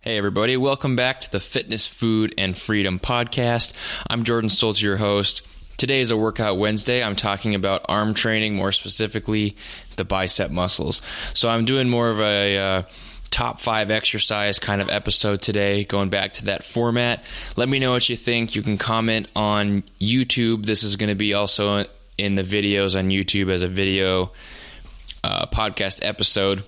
Hey, everybody, welcome back to the Fitness, Food, and Freedom podcast. I'm Jordan Stoltz, your host. Today is a workout Wednesday. I'm talking about arm training, more specifically, the bicep muscles. So, I'm doing more of a uh, top five exercise kind of episode today, going back to that format. Let me know what you think. You can comment on YouTube. This is going to be also in the videos on YouTube as a video uh, podcast episode.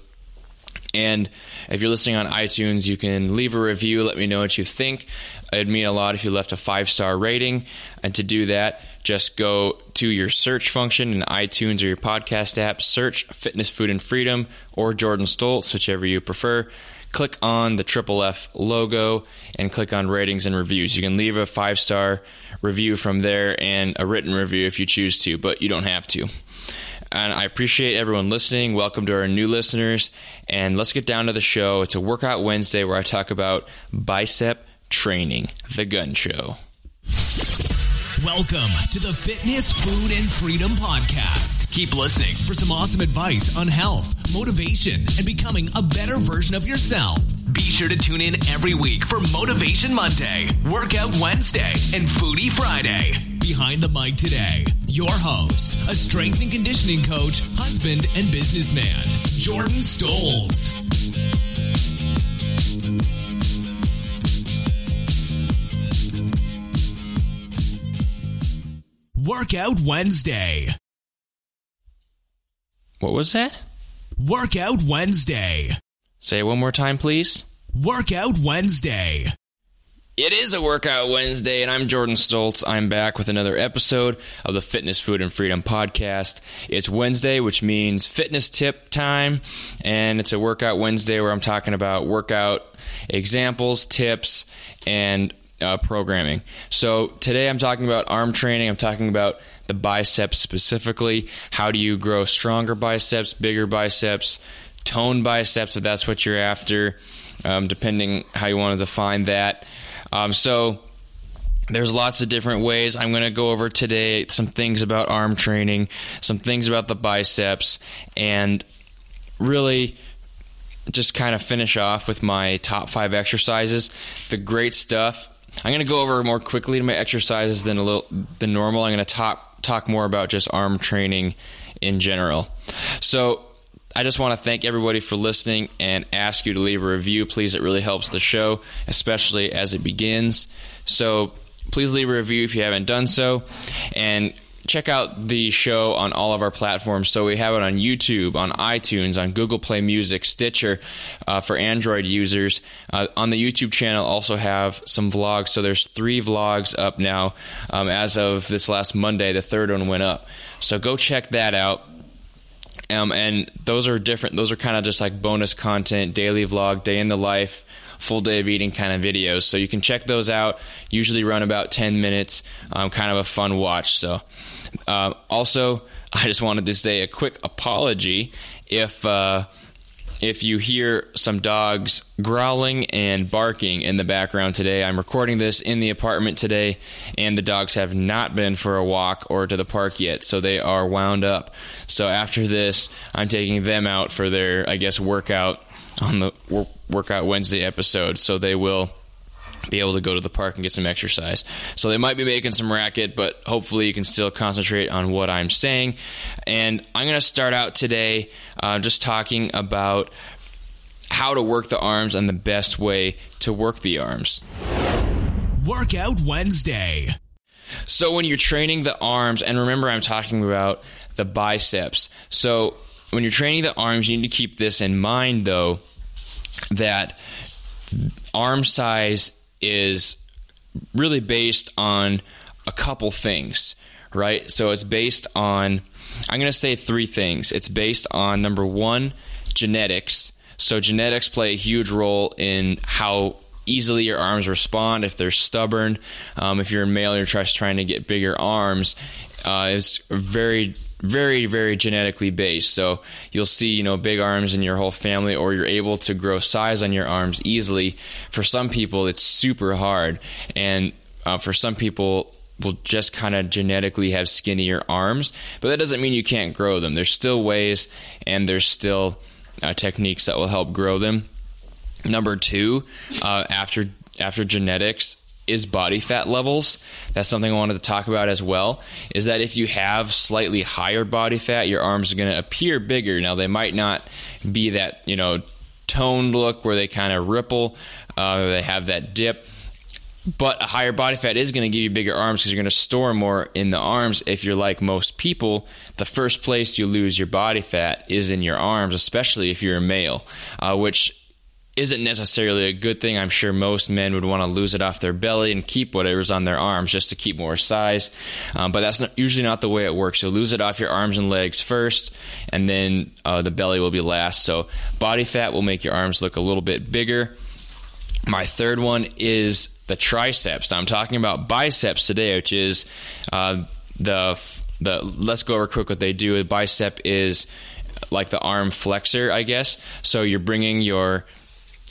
And if you're listening on iTunes, you can leave a review. Let me know what you think. It'd mean a lot if you left a five star rating. And to do that, just go to your search function in iTunes or your podcast app, search Fitness, Food, and Freedom or Jordan Stoltz, whichever you prefer. Click on the Triple F logo and click on ratings and reviews. You can leave a five star review from there and a written review if you choose to, but you don't have to. And I appreciate everyone listening. Welcome to our new listeners. And let's get down to the show. It's a Workout Wednesday where I talk about bicep training, the gun show. Welcome to the Fitness, Food, and Freedom Podcast. Keep listening for some awesome advice on health, motivation, and becoming a better version of yourself. Be sure to tune in every week for Motivation Monday, Workout Wednesday, and Foodie Friday. Behind the mic today, your host, a strength and conditioning coach, husband, and businessman, Jordan Stoltz. Workout Wednesday. What was that? Workout Wednesday. Say it one more time, please. Workout Wednesday. It is a Workout Wednesday, and I'm Jordan Stoltz. I'm back with another episode of the Fitness, Food, and Freedom podcast. It's Wednesday, which means fitness tip time, and it's a Workout Wednesday where I'm talking about workout examples, tips, and uh, programming. So today I'm talking about arm training. I'm talking about the biceps specifically. How do you grow stronger biceps, bigger biceps, toned biceps if that's what you're after, um, depending how you want to define that. Um, so there's lots of different ways. I'm going to go over today some things about arm training, some things about the biceps, and really just kind of finish off with my top five exercises. The great stuff. I'm going to go over more quickly to my exercises than a little than normal. I'm going to talk talk more about just arm training in general. So I just want to thank everybody for listening and ask you to leave a review. Please, it really helps the show, especially as it begins. So please leave a review if you haven't done so. And check out the show on all of our platforms. So we have it on YouTube, on iTunes, on Google Play Music, Stitcher uh, for Android users. Uh, on the YouTube channel, also have some vlogs. So there's three vlogs up now. Um, as of this last Monday, the third one went up. So go check that out. Um, and those are different. Those are kind of just like bonus content, daily vlog, day in the life, full day of eating kind of videos. So you can check those out. Usually run about 10 minutes. Um, kind of a fun watch. So uh, also, I just wanted to say a quick apology if. Uh, if you hear some dogs growling and barking in the background today, I'm recording this in the apartment today, and the dogs have not been for a walk or to the park yet, so they are wound up. So after this, I'm taking them out for their, I guess, workout on the Workout Wednesday episode, so they will be able to go to the park and get some exercise. So they might be making some racket, but hopefully you can still concentrate on what I'm saying. And I'm going to start out today uh, just talking about how to work the arms and the best way to work the arms. Workout Wednesday. So when you're training the arms, and remember I'm talking about the biceps. So when you're training the arms, you need to keep this in mind though that arm size is really based on a couple things, right? So it's based on, I'm going to say three things. It's based on number one, genetics. So genetics play a huge role in how easily your arms respond if they're stubborn. Um, if you're a male, and you're trying to get bigger arms. Uh, it's very very very genetically based so you'll see you know big arms in your whole family or you're able to grow size on your arms easily for some people it's super hard and uh, for some people will just kind of genetically have skinnier arms but that doesn't mean you can't grow them there's still ways and there's still uh, techniques that will help grow them Number two, uh, after after genetics is body fat levels. That's something I wanted to talk about as well. Is that if you have slightly higher body fat, your arms are going to appear bigger. Now they might not be that you know toned look where they kind of ripple, uh, they have that dip. But a higher body fat is going to give you bigger arms because you're going to store more in the arms. If you're like most people, the first place you lose your body fat is in your arms, especially if you're a male, uh, which isn't necessarily a good thing. I'm sure most men would want to lose it off their belly and keep whatever's on their arms just to keep more size. Um, but that's not, usually not the way it works. You'll lose it off your arms and legs first, and then uh, the belly will be last. So body fat will make your arms look a little bit bigger. My third one is the triceps. Now, I'm talking about biceps today, which is uh, the the. Let's go over quick what they do. A bicep is like the arm flexor, I guess. So you're bringing your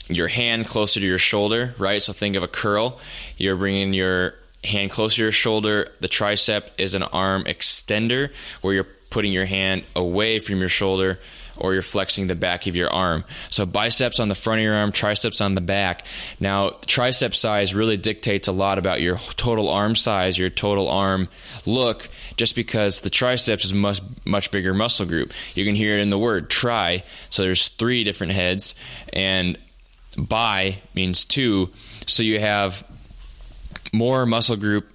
your hand closer to your shoulder, right? So think of a curl. You're bringing your hand closer to your shoulder. The tricep is an arm extender where you're putting your hand away from your shoulder or you're flexing the back of your arm. So biceps on the front of your arm, triceps on the back. Now, tricep size really dictates a lot about your total arm size, your total arm look, just because the triceps is much much bigger muscle group. You can hear it in the word tri. So there's three different heads and bi means two. So you have more muscle group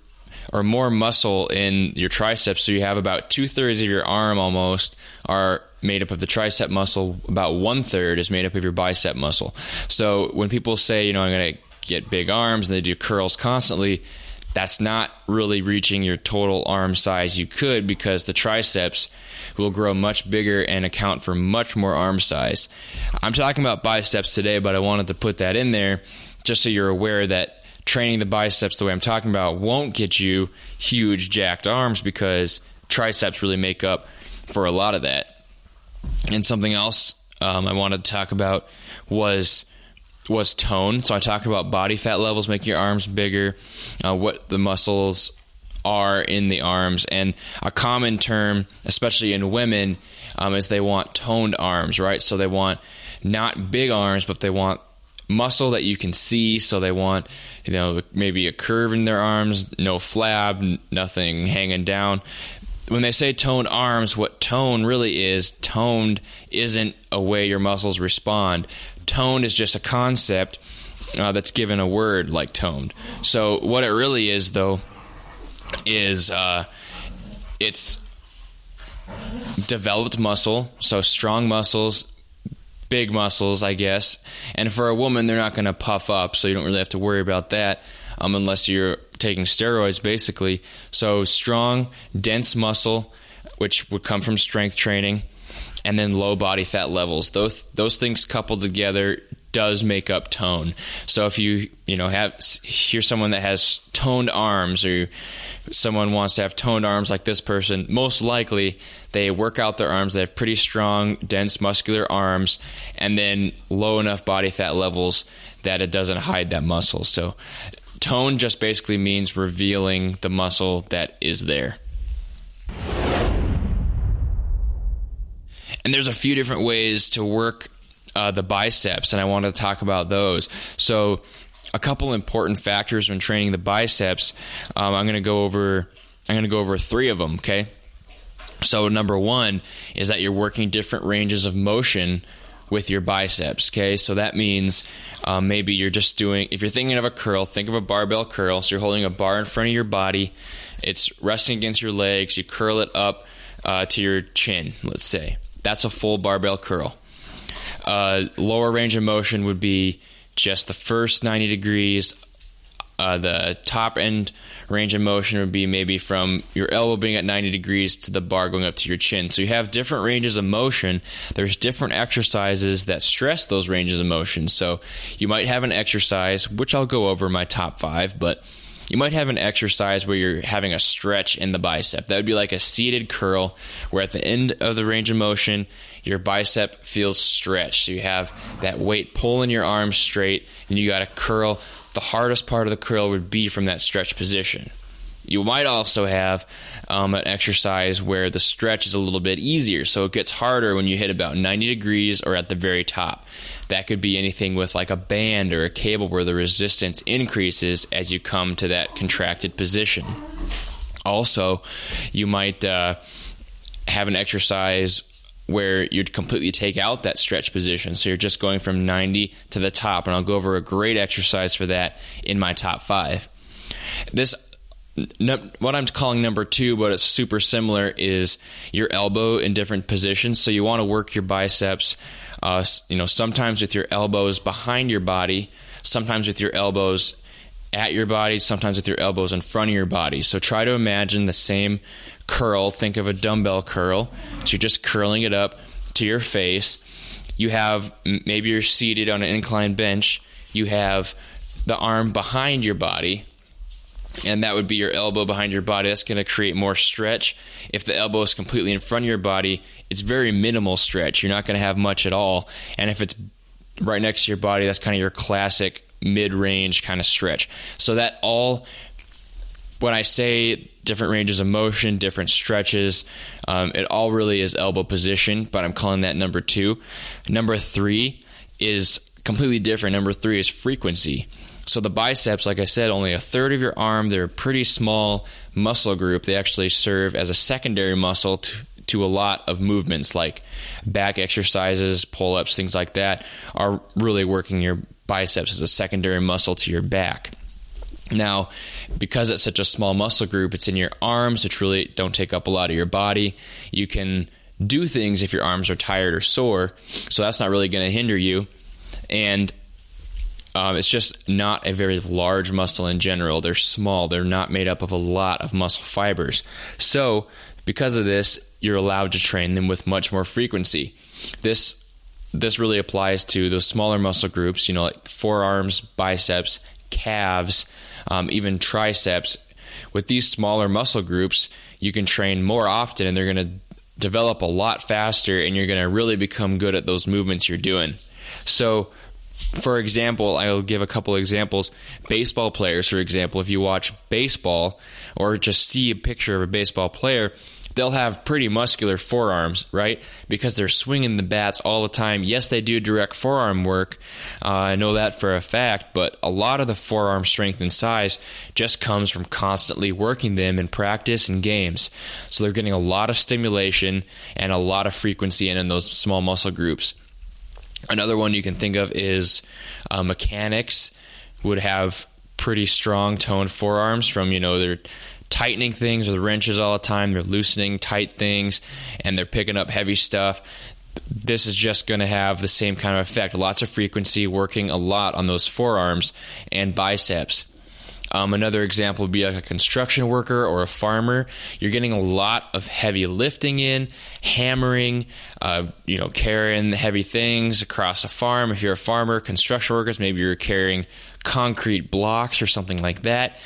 or more muscle in your triceps. So you have about two thirds of your arm almost are made up of the tricep muscle. About one third is made up of your bicep muscle. So when people say, you know, I'm going to get big arms and they do curls constantly, that's not really reaching your total arm size you could because the triceps will grow much bigger and account for much more arm size. I'm talking about biceps today, but I wanted to put that in there just so you're aware that training the biceps the way I'm talking about won't get you huge jacked arms because triceps really make up for a lot of that. And something else um, I wanted to talk about was was tone. So I talked about body fat levels make your arms bigger, uh, what the muscles are in the arms, and a common term, especially in women, um, is they want toned arms, right? So they want not big arms, but they want muscle that you can see. So they want, you know, maybe a curve in their arms, no flab, nothing hanging down. When they say toned arms, what tone really is, toned isn't a way your muscles respond. Toned is just a concept uh, that's given a word like toned. So what it really is, though, is uh, it's developed muscle, so strong muscles, big muscles, I guess. And for a woman, they're not going to puff up, so you don't really have to worry about that um, unless you're taking steroids, basically. So strong, dense muscle, which would come from strength training, and then low body fat levels. Those those things coupled together does make up tone. So if you you know have hear someone that has toned arms or someone wants to have toned arms like this person, most likely they work out their arms. They have pretty strong, dense, muscular arms, and then low enough body fat levels that it doesn't hide that muscle. So tone just basically means revealing the muscle that is there. And there's a few different ways to work uh, the biceps, and I want to talk about those. So, a couple important factors when training the biceps. Um, I'm going to go over. I'm going to go over three of them. Okay. So number one is that you're working different ranges of motion with your biceps. Okay, so that means um, maybe you're just doing. If you're thinking of a curl, think of a barbell curl. So you're holding a bar in front of your body. It's resting against your legs. You curl it up uh, to your chin. Let's say that's a full barbell curl. Uh, lower range of motion would be just the first 90 degrees. Uh, the top end range of motion would be maybe from your elbow being at 90 degrees to the bar going up to your chin. So you have different ranges of motion. There's different exercises that stress those ranges of motion. So you might have an exercise, which I'll go over my top five, but you might have an exercise where you're having a stretch in the bicep. That would be like a seated curl, where at the end of the range of motion, your bicep feels stretched. So you have that weight pulling your arms straight, and you got to curl. The hardest part of the curl would be from that stretch position. You might also have um, an exercise where the stretch is a little bit easier, so it gets harder when you hit about 90 degrees or at the very top. That could be anything with like a band or a cable where the resistance increases as you come to that contracted position. Also, you might uh, have an exercise where you'd completely take out that stretch position. So you're just going from 90 to the top. And I'll go over a great exercise for that in my top five. This what I'm calling number two, but it's super similar, is your elbow in different positions. So you want to work your biceps, uh, you know, sometimes with your elbows behind your body, sometimes with your elbows at your body, sometimes with your elbows in front of your body. So try to imagine the same curl. Think of a dumbbell curl. So you're just curling it up to your face. You have maybe you're seated on an inclined bench. You have the arm behind your body, and that would be your elbow behind your body. That's going to create more stretch. If the elbow is completely in front of your body, it's very minimal stretch. You're not going to have much at all. And if it's right next to your body, that's kind of your classic mid range kind of stretch. So that all, when I say different ranges of motion, different stretches, um, it all really is elbow position, but I'm calling that number two. Number three is completely different. Number three is frequency. So the biceps, like I said, only a third of your arm. They're a pretty small muscle group. They actually serve as a secondary muscle to, to a lot of movements like back exercises, pull ups, things like that are really working your biceps as a secondary muscle to your back. Now, because it's such a small muscle group, it's in your arms, which really don't take up a lot of your body. You can do things if your arms are tired or sore, so that's not really going to hinder you. And um, it's just not a very large muscle in general. They're small, they're not made up of a lot of muscle fibers. So, because of this, you're allowed to train them with much more frequency. This this really applies to those smaller muscle groups, you know, like forearms, biceps, calves, um, even triceps. With these smaller muscle groups, you can train more often and they're going to develop a lot faster and you're going to really become good at those movements you're doing. So, for example, I'll give a couple examples. Baseball players, for example, if you watch baseball or just see a picture of a baseball player, they'll have pretty muscular forearms, right? Because they're swinging the bats all the time. Yes, they do direct forearm work. Uh, I know that for a fact, but a lot of the forearm strength and size just comes from constantly working them in practice and games. So they're getting a lot of stimulation and a lot of frequency in, in those small muscle groups. Another one you can think of is uh, mechanics would have pretty strong toned forearms from you know their tightening things with wrenches all the time. They're loosening tight things and they're picking up heavy stuff. This is just going to have the same kind of effect. Lots of frequency, working a lot on those forearms and biceps. Um, another example would be like a construction worker or a farmer. You're getting a lot of heavy lifting in, hammering, uh, you know, carrying heavy things across a farm. If you're a farmer, construction workers, maybe you're carrying concrete blocks or something like that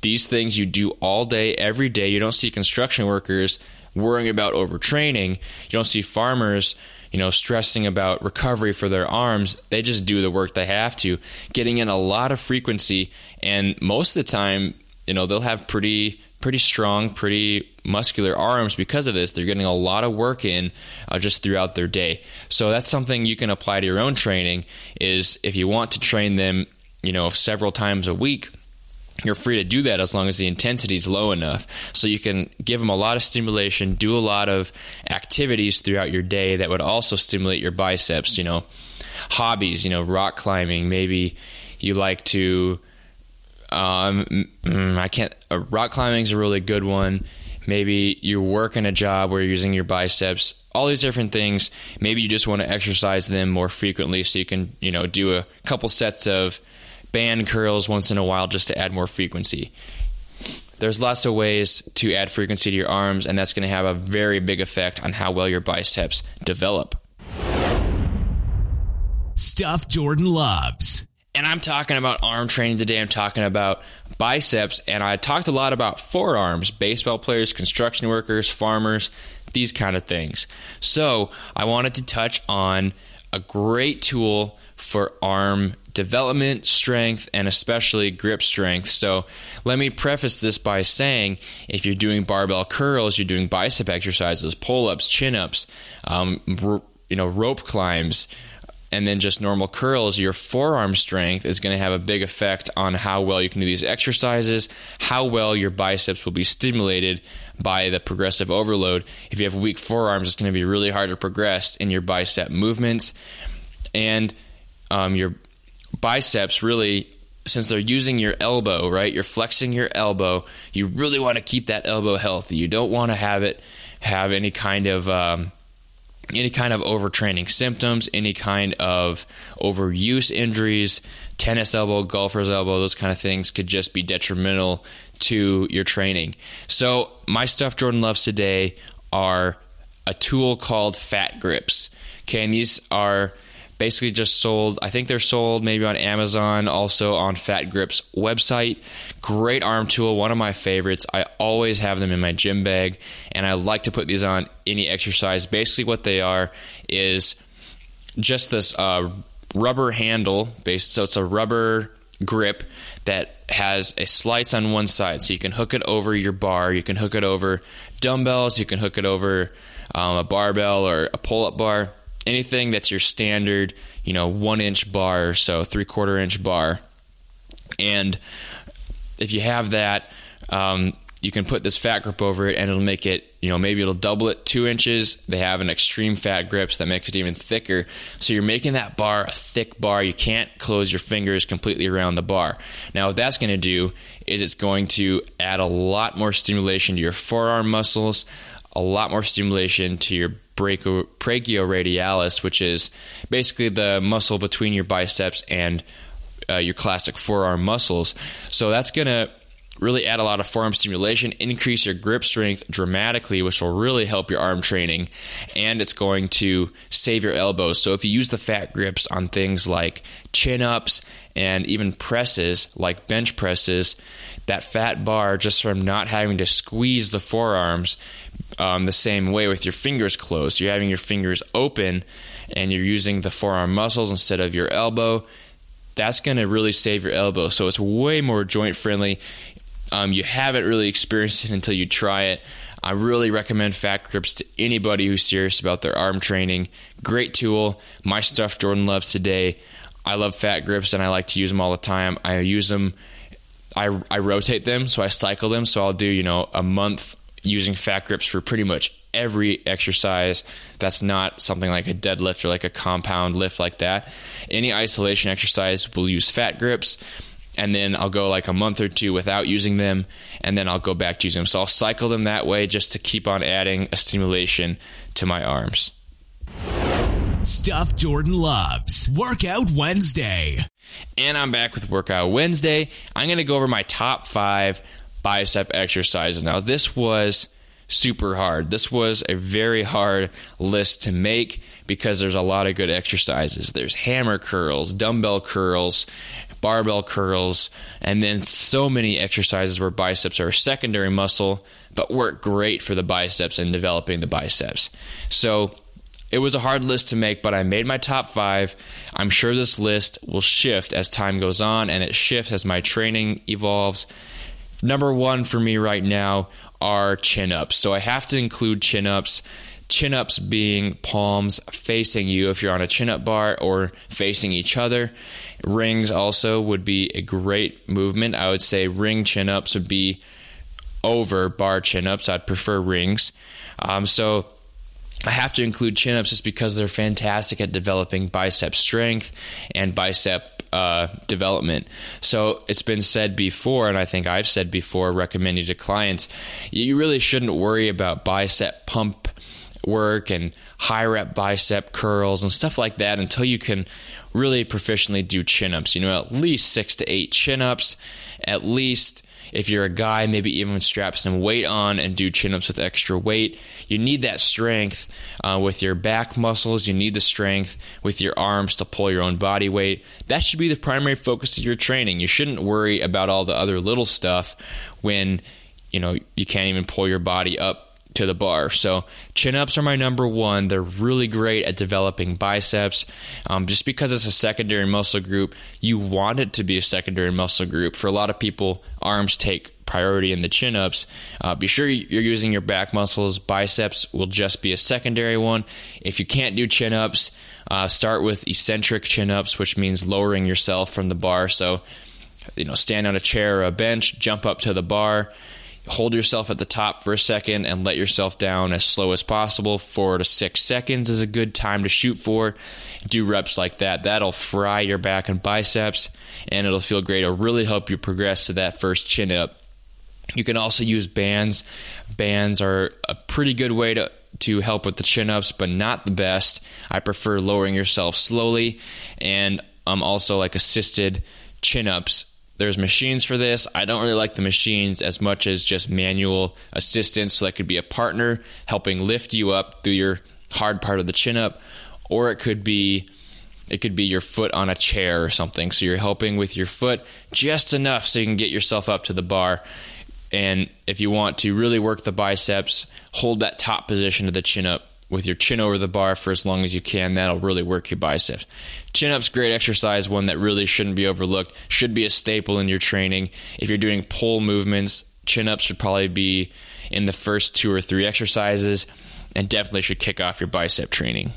these things you do all day, every day. You don't see construction workers worrying about overtraining. You don't see farmers, you know, stressing about recovery for their arms. They just do the work they have to, getting in a lot of frequency. And most of the time, you know, they'll have pretty pretty strong, pretty muscular arms because of this. They're getting a lot of work in uh, just throughout their day. So that's something you can apply to your own training. Is if you want to train them, you know, several times a week you're free to do that as long as the intensity is low enough. So you can give them a lot of stimulation, do a lot of activities throughout your day that would also stimulate your biceps. You know, hobbies, you know, rock climbing. Maybe you like to. Um, mm, I can't. Uh, rock climbing is a really good one. Maybe you're working a job where you're using your biceps. All these different things. Maybe you just want to exercise them more frequently, so you can, you know, do a couple sets of band curls once in a while just to add more frequency. There's lots of ways to add frequency to your arms, and that's going to have a very big effect on how well your biceps develop. Stuff Jordan loves. And I'm talking about arm training today. I'm talking about biceps, and I talked a lot about forearms, baseball players, construction workers, farmers, these kind of things. So I wanted to touch on a great tool for arm development, strength, and especially grip strength. So, let me preface this by saying if you're doing barbell curls, you're doing bicep exercises, pull ups, chin ups, um, you know, rope climbs, and then just normal curls, your forearm strength is going to have a big effect on how well you can do these exercises, how well your biceps will be stimulated by the progressive overload. If you have weak forearms, it's going to be really hard to progress in your bicep movements. And um, your biceps really, since they're using your elbow, right? You're flexing your elbow. You really want to keep that elbow healthy. You don't want to have it have any kind of. Um, any kind of overtraining symptoms, any kind of overuse injuries, tennis elbow, golfer's elbow, those kind of things could just be detrimental to your training. So, my stuff Jordan loves today are a tool called Fat Grips. Okay, and these are basically just sold. I think they're sold maybe on Amazon, also on Fat Grips website. Great arm tool, one of my favorites. I always have them in my gym bag, and I like to put these on any exercise. Basically, what they are is just this uh, rubber handle based. So it's a rubber grip that has a slice on one side, so you can hook it over your bar. You can hook it over dumbbells. You can hook it over um, a barbell or a pull-up bar anything that's your standard, you know, one inch bar, or so three quarter inch bar. And if you have that, um, you can put this fat grip over it and it'll make it, you know, maybe it'll double it two inches. They have an extreme fat grips that makes it even thicker. So you're making that bar a thick bar. You can't close your fingers completely around the bar. Now, what that's going to do is it's going to add a lot more stimulation to your forearm muscles, a lot more stimulation to your brachioradialis, which is basically the muscle between your biceps and uh, your classic forearm muscles. So that's going to really add a lot of forearm stimulation, increase your grip strength dramatically, which will really help your arm training, and it's going to save your elbows. So if you use the fat grips on things like chin ups and even presses like bench presses, that fat bar just from not having to squeeze the forearms um, the same way with your fingers closed. You're having your fingers open and you're using the forearm muscles instead of your elbow. That's going to really save your elbow. So it's way more joint friendly. Um, you haven't really experienced it until you try it. I really recommend Fat Grips to anybody who's serious about their arm training. Great tool. My stuff Jordan loves today. I love Fat Grips and I like to use them all the time. I use them. I, I rotate them, so I cycle them. So I'll do you know a month using fat grips for pretty much every exercise that's not something like a deadlift or like a compound lift like that. Any isolation exercise will use fat grips and then I'll go like a month or two without using them, and then I'll go back to using them. So I'll cycle them that way just to keep on adding a stimulation to my arms. Stuff Jordan loves Workout Wednesday. And I'm back with Workout Wednesday. I'm going to go over my top five bicep exercises. Now, this was super hard. This was a very hard list to make because there's a lot of good exercises. There's hammer curls, dumbbell curls, barbell curls, and then so many exercises where biceps are a secondary muscle but work great for the biceps and developing the biceps. So, it was a hard list to make, but I made my top five. I'm sure this list will shift as time goes on, and it shifts as my training evolves number one for me right now are chin ups. So I have to include chin ups. Chin ups being palms facing you if you're on a chin up bar or facing each other. Rings also would be a great movement. I would say ring chin ups would be over bar chin ups. I'd prefer rings. Um, so I have to include chin ups just because they're fantastic at developing bicep strength and bicep uh, development. So it's been said before, and I think I've said before, recommending to clients, you really shouldn't worry about bicep pump work and high rep bicep curls and stuff like that until you can really proficiently do chin ups. You know, at least six to eight chin ups, at least if you're a guy, maybe even strap some weight on and do chin ups with extra weight. You need that strength uh, with your back muscles. You need the strength with your arms to pull your own body weight. That should be the primary focus of your training. You shouldn't worry about all the other little stuff when you know you can't even pull your body up to the bar. So chin ups are my number one. They're really great at developing biceps. Um, just because it's a secondary muscle group, you want it to be a secondary muscle group. For a lot of people, arms take priority in the chin ups. Uh, be sure you're using your back muscles. Biceps will just be a secondary one. If you can't do chin ups, uh, start with eccentric chin ups, which means lowering yourself from the bar. So, you know, stand on a chair or a bench, jump up to the bar hold yourself at the top for a second and let yourself down as slow as possible. Four to six seconds is a good time to shoot for. Do reps like that. That'll fry your back and biceps, and it'll feel great. It'll really help you progress to that first chin up. You can also use bands. Bands are a pretty good way to to help with the chin ups, but not the best. I prefer lowering yourself slowly, and I'm um, also like assisted chin ups there's machines for this. I don't really like the machines as much as just manual assistance. So that could be a partner helping lift you up through your hard part of the chin up, or it could be it could be your foot on a chair or something. So you're helping with your foot just enough so you can get yourself up to the bar. And if you want to really work the biceps, hold that top position of the chin up with your chin over the bar for as long as you can. That'll really work your biceps. Chin up's great exercise, one that really shouldn't be overlooked. Should be a staple in your training. If you're doing pull movements, chin ups should probably be in the first two or three exercises, and definitely should kick off your bicep training.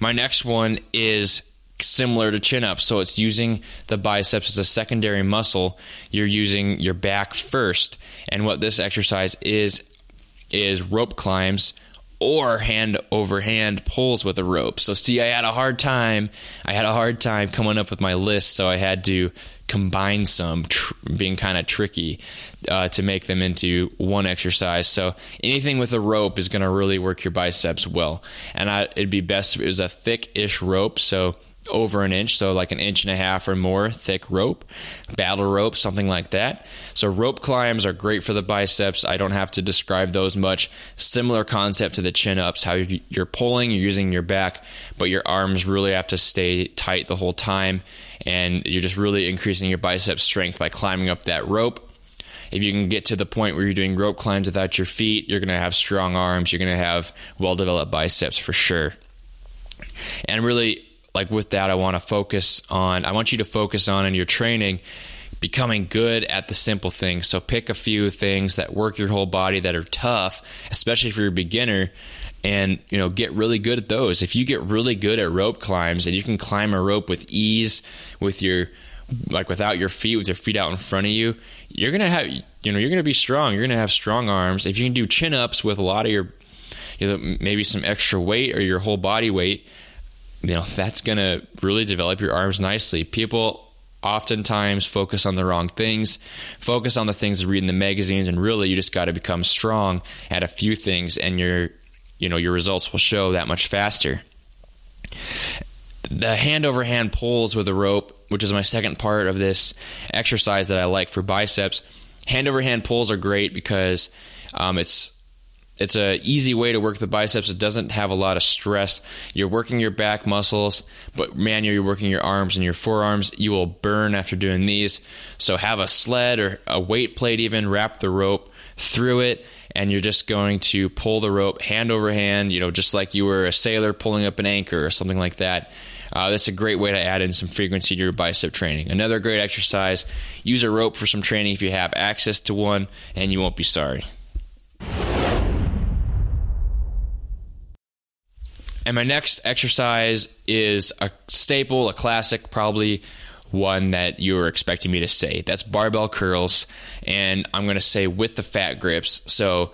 My next one is similar to chin ups. So it's using the biceps as a secondary muscle. You're using your back first. And what this exercise is is rope climbs or hand over hand pulls with a rope. So see, I had a hard time. I had a hard time coming up with my list, so I had to combine some, tr- being kind of tricky uh, to make them into one exercise. So anything with a rope is going to really work your biceps well. And I, it'd be best if it was a thick-ish rope. So over an inch, so like an inch and a half or more thick rope, battle rope, something like that. So rope climbs are great for the biceps. I don't have to describe those much. Similar concept to the chin ups, how you're pulling, you're using your back, but your arms really have to stay tight the whole time, and you're just really increasing your bicep strength by climbing up that rope. If you can get to the point where you're doing rope climbs without your feet, you're going to have strong arms. You're going to have well developed biceps for sure. And really, like with that, I want to focus on, I want you to focus on in your training becoming good at the simple things. So pick a few things that work your whole body that are tough, especially if you're a beginner and you know get really good at those. If you get really good at rope climbs and you can climb a rope with ease with your like without your feet with your feet out in front of you, you're going to have you know you're going to be strong. You're going to have strong arms. If you can do chin-ups with a lot of your you know, maybe some extra weight or your whole body weight, you know that's going to really develop your arms nicely. People oftentimes focus on the wrong things, focus on the things that read in the magazines, and really you just got to become strong at a few things, and your you know your results will show that much faster. The hand over hand pulls with a rope, which is my second part of this exercise that I like for biceps. Hand over hand pulls are great because um, it's it's a easy way to work the biceps. It doesn't have a lot of stress. You're working your back muscles, but man, you're working your arms and your forearms. You will burn after doing these. So have a sled or a weight plate, even wrap the rope through it, and you're just going to pull the rope hand over hand. You know, just like you were a sailor pulling up an anchor or something like that. Uh, that's a great way to add in some frequency to your bicep training. Another great exercise. Use a rope for some training if you have access to one, and you won't be sorry. And my next exercise is a staple, a classic, probably one that you were expecting me to say. That's barbell curls. And I'm going to say with the fat grips. So,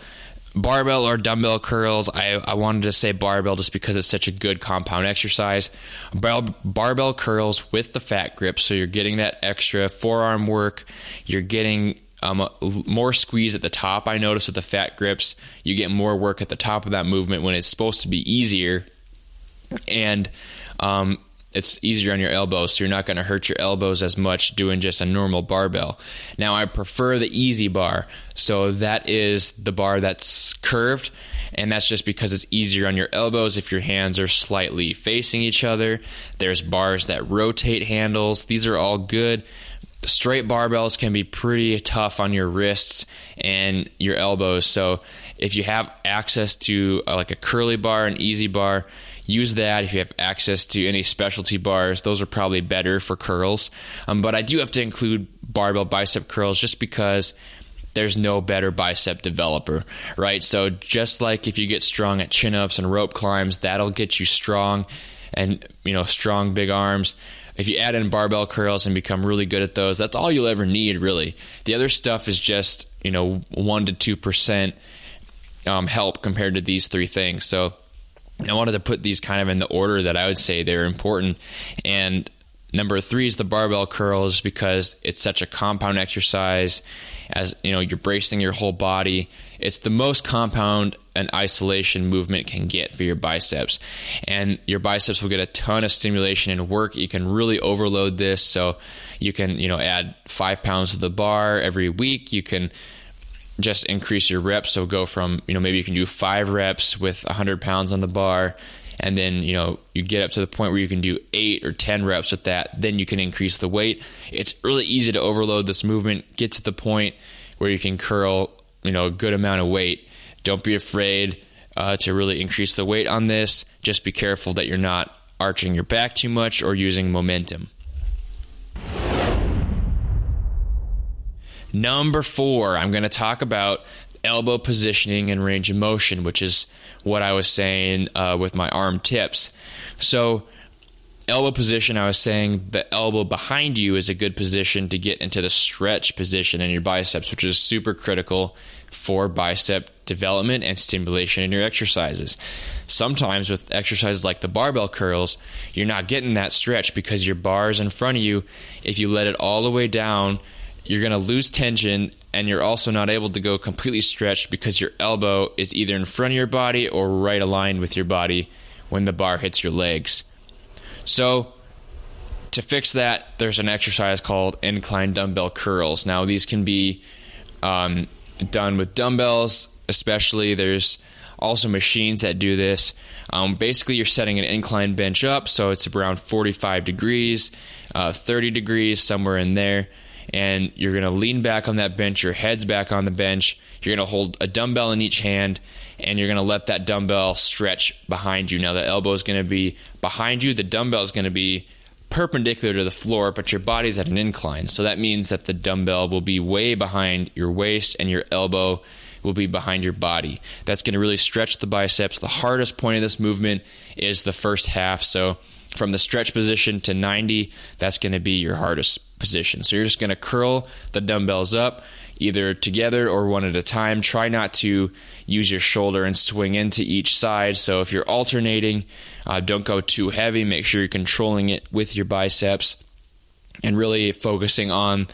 barbell or dumbbell curls, I, I wanted to say barbell just because it's such a good compound exercise. Bar- barbell curls with the fat grips. So, you're getting that extra forearm work. You're getting um, more squeeze at the top. I notice with the fat grips, you get more work at the top of that movement when it's supposed to be easier and um, it's easier on your elbows, so you're not going to hurt your elbows as much doing just a normal barbell. Now, I prefer the EZ bar, so that is the bar that's curved, and that's just because it's easier on your elbows if your hands are slightly facing each other. There's bars that rotate handles, these are all good. the straight barbells can be pretty tough on your wrists and your elbows. So if you have access to uh, like a curly bar, an EZ bar, use that. If you have access to any specialty bars, those are probably better for curls. Um, but I do have to include barbell bicep curls just because there's no better bicep developer, right? So just like if you get strong at chin ups and rope climbs, that'll get you strong and you know strong big arms if you add in barbell curls and become really good at those, that's all you'll ever need, really. The other stuff is just, you know, 1% to 2% um, help compared to these three things. So I wanted to put these kind of in the order that I would say they're important. And number three is the barbell curls because it's such a compound exercise. As you know you're bracing your whole body. It's the most compound an isolation movement can get for your biceps. And your biceps will get a ton of stimulation and work. You can really overload this. So you can you know add five pounds to the bar every week. You can just increase your reps. So go from you know maybe you can do five reps with 100 pounds on the bar and then you know you get up to the point where you can do eight or ten reps with that then you can increase the weight. It's really easy to overload this movement get to the point where you can curl you know a good amount of weight. Don't be afraid uh, to really increase the weight on this. Just be careful that you're not arching your back too much or using momentum Number four, I'm going to talk about elbow positioning and range of motion, which is what I was saying uh, with my arm tips. So, elbow position, I was saying the elbow behind you is a good position to get into the stretch position in your biceps, which is super critical for bicep development and stimulation in your exercises. Sometimes with exercises like the barbell curls, you're not getting that stretch because your bar is in front of you. If you let it all the way down, you're going to lose tension and you're also not able to go completely stretched because your elbow is either in front of your body or right aligned with your body when the bar hits your legs. So, to fix that, there's an exercise called incline dumbbell curls. Now, these can be um, done with dumbbells, especially. There's also machines that do this. Um, basically, you're setting an incline bench up, so it's around 45 degrees, uh, 30 degrees, somewhere in there and you're going to lean back on that bench, your head's back on the bench. You're going to hold a dumbbell in each hand, and you're going to let that dumbbell stretch behind you. Now, the elbow is going to be behind you, the dumbbell is going to be perpendicular to the floor, but your body's at an incline. So that means that the dumbbell will be way behind your waist, and your elbow will be behind your body. That's going to really stretch the biceps. The hardest point of this movement is the first half. So, from the stretch position to 90, that's going to be your hardest position. So you're just going to curl the dumbbells up either together or one at a time. Try not to use your shoulder and swing into each side. So if you're alternating, uh, don't go too heavy. Make sure you're controlling it with your biceps and really focusing on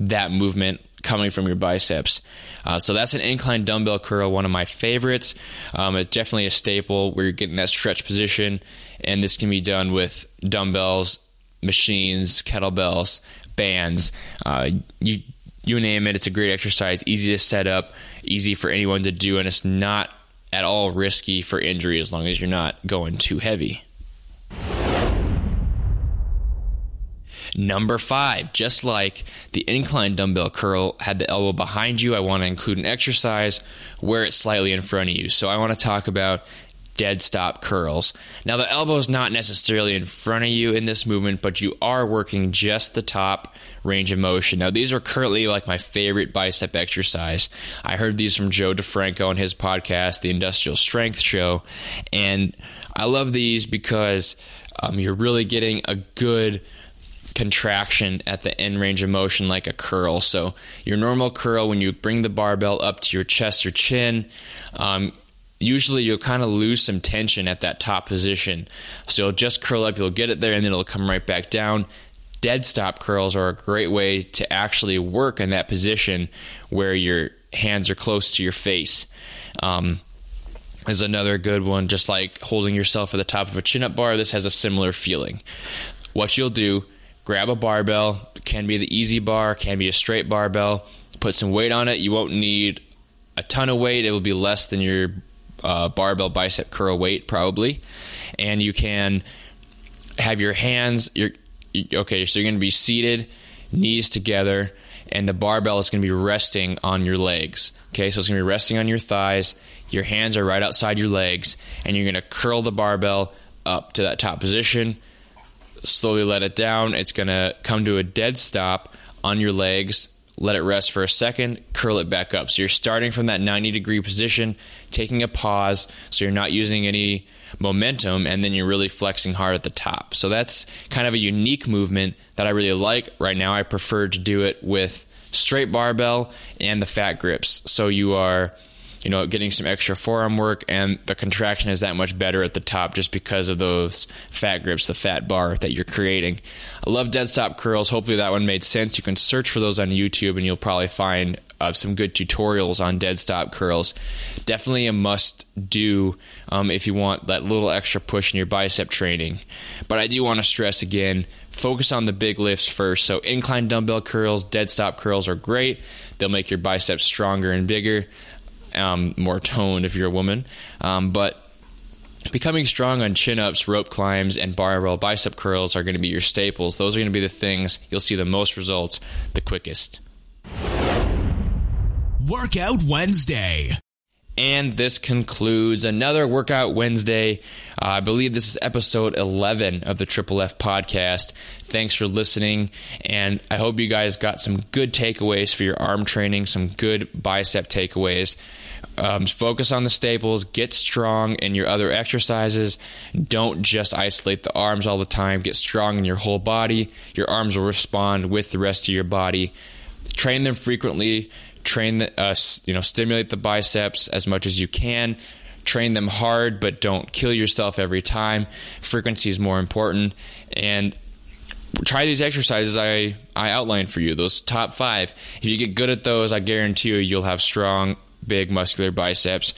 that movement coming from your biceps. Uh, so that's an incline dumbbell curl, one of my favorites. Um, it's definitely a staple where you're getting that stretch position, and this can be done with dumbbells, machines, kettlebells, bands. Uh, you you name it. It's a great exercise, easy to set up, easy for anyone to do, and it's not at all risky for injury as long as you're not going too heavy. Number five, just like the incline dumbbell curl had the elbow behind you, I want to include an exercise where it's slightly in front of you. So I want to talk about dead stop curls. Now, the elbow is not necessarily in front of you in this movement, but you are working just the top range of motion. Now, these are currently like my favorite bicep exercise. I heard these from Joe DeFranco on his podcast, The Industrial Strength Show, and I love these because um, you're really getting a good contraction at the end range of motion like a curl. So, your normal curl, when you bring the barbell up to your chest or chin, um, usually you'll kind of lose some tension at that top position. So you'll just curl up, you'll get it there, and then it'll come right back down. Dead stop curls are a great way to actually work in that position where your hands are close to your face. Um, is another good one, just like holding yourself at the top of a chin up bar. This has a similar feeling. What you'll do, grab a barbell, can be the EZ bar, can be a straight barbell, put some weight on it. You won't need a ton of weight, it will be less than your uh, barbell bicep curl weight probably, and you can have your hands. Your okay, so you're going to be seated knees together, and the barbell is going to be resting on your legs. Okay, so it's going to be resting on your thighs. Your hands are right outside your legs, and you're going to curl the barbell up to that top position. Slowly let it down. It's going to come to a dead stop on your legs. Let it rest for a second, curl it back up. So you're starting from that 90 degree position, taking a pause so you're not using any momentum, and then you're really flexing hard at the top. So that's kind of a unique movement that I really like. Right now, I prefer to do it with straight barbell and the fat grips. So you are you know, getting some extra forearm work, and the contraction is that much better at the top just because of those fat grips, the fat bar that you're creating. I love dead stop curls. Hopefully, that one made sense. You can search for those on YouTube, and you'll probably find uh, some good tutorials on dead stop curls. Definitely a must do um, if you want that little extra push in your bicep training. But I do want to stress again focus on the big lifts first. So, incline dumbbell curls, dead stop curls are great. They'll make your biceps stronger and bigger um, more toned if you're a woman. Um, but becoming strong on chin ups, rope climbs, and barbell bicep curls are going to be your staples. Those are going to be the things you'll see the most results the quickest. Workout Wednesday. And this concludes another Workout Wednesday. Uh, I believe this is episode 11 of the Triple F podcast. Thanks for listening. And I hope you guys got some good takeaways for your arm training, some good bicep takeaways. Um, focus on the staples, get strong in your other exercises. Don't just isolate the arms all the time. Get strong in your whole body. Your arms will respond with the rest of your body. Train them frequently train the, uh, you know stimulate the biceps as much as you can train them hard but don't kill yourself every time. Frequency is more important. And try these exercises I, I outlined for you those top five. If you get good at those i guarantee you you'll have strong big muscular biceps.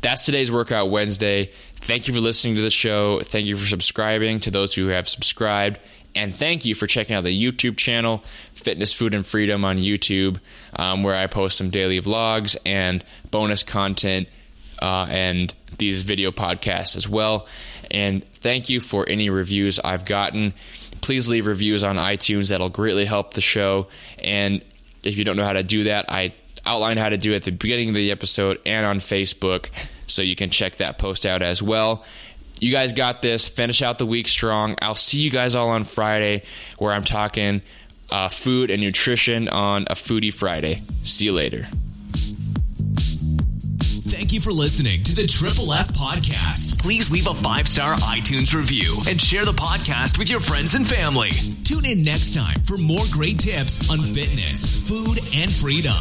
That's today's workout wednesday. Thank you for listening to the show. Thank you for subscribing to those who have subscribed. And thank you for checking out the youtube channel Fitness, Food, and Freedom on YouTube, um, where I post some daily vlogs and bonus content uh, and these video podcasts as well. And thank you for any reviews I've gotten. Please leave reviews on iTunes, that'll greatly help the show. And if you don't know how to do that, I outlined how to do it at the beginning of the episode and on Facebook, so you can check that post out as well. You guys got this. Finish out the week strong. I'll see you guys all on Friday where I'm talking uh, food and nutrition on a Foodie Friday. See you later. Thank you for listening to the Triple F Podcast. Please leave a five star iTunes review and share the podcast with your friends and family. Tune in next time for more great tips on fitness, food, and freedom.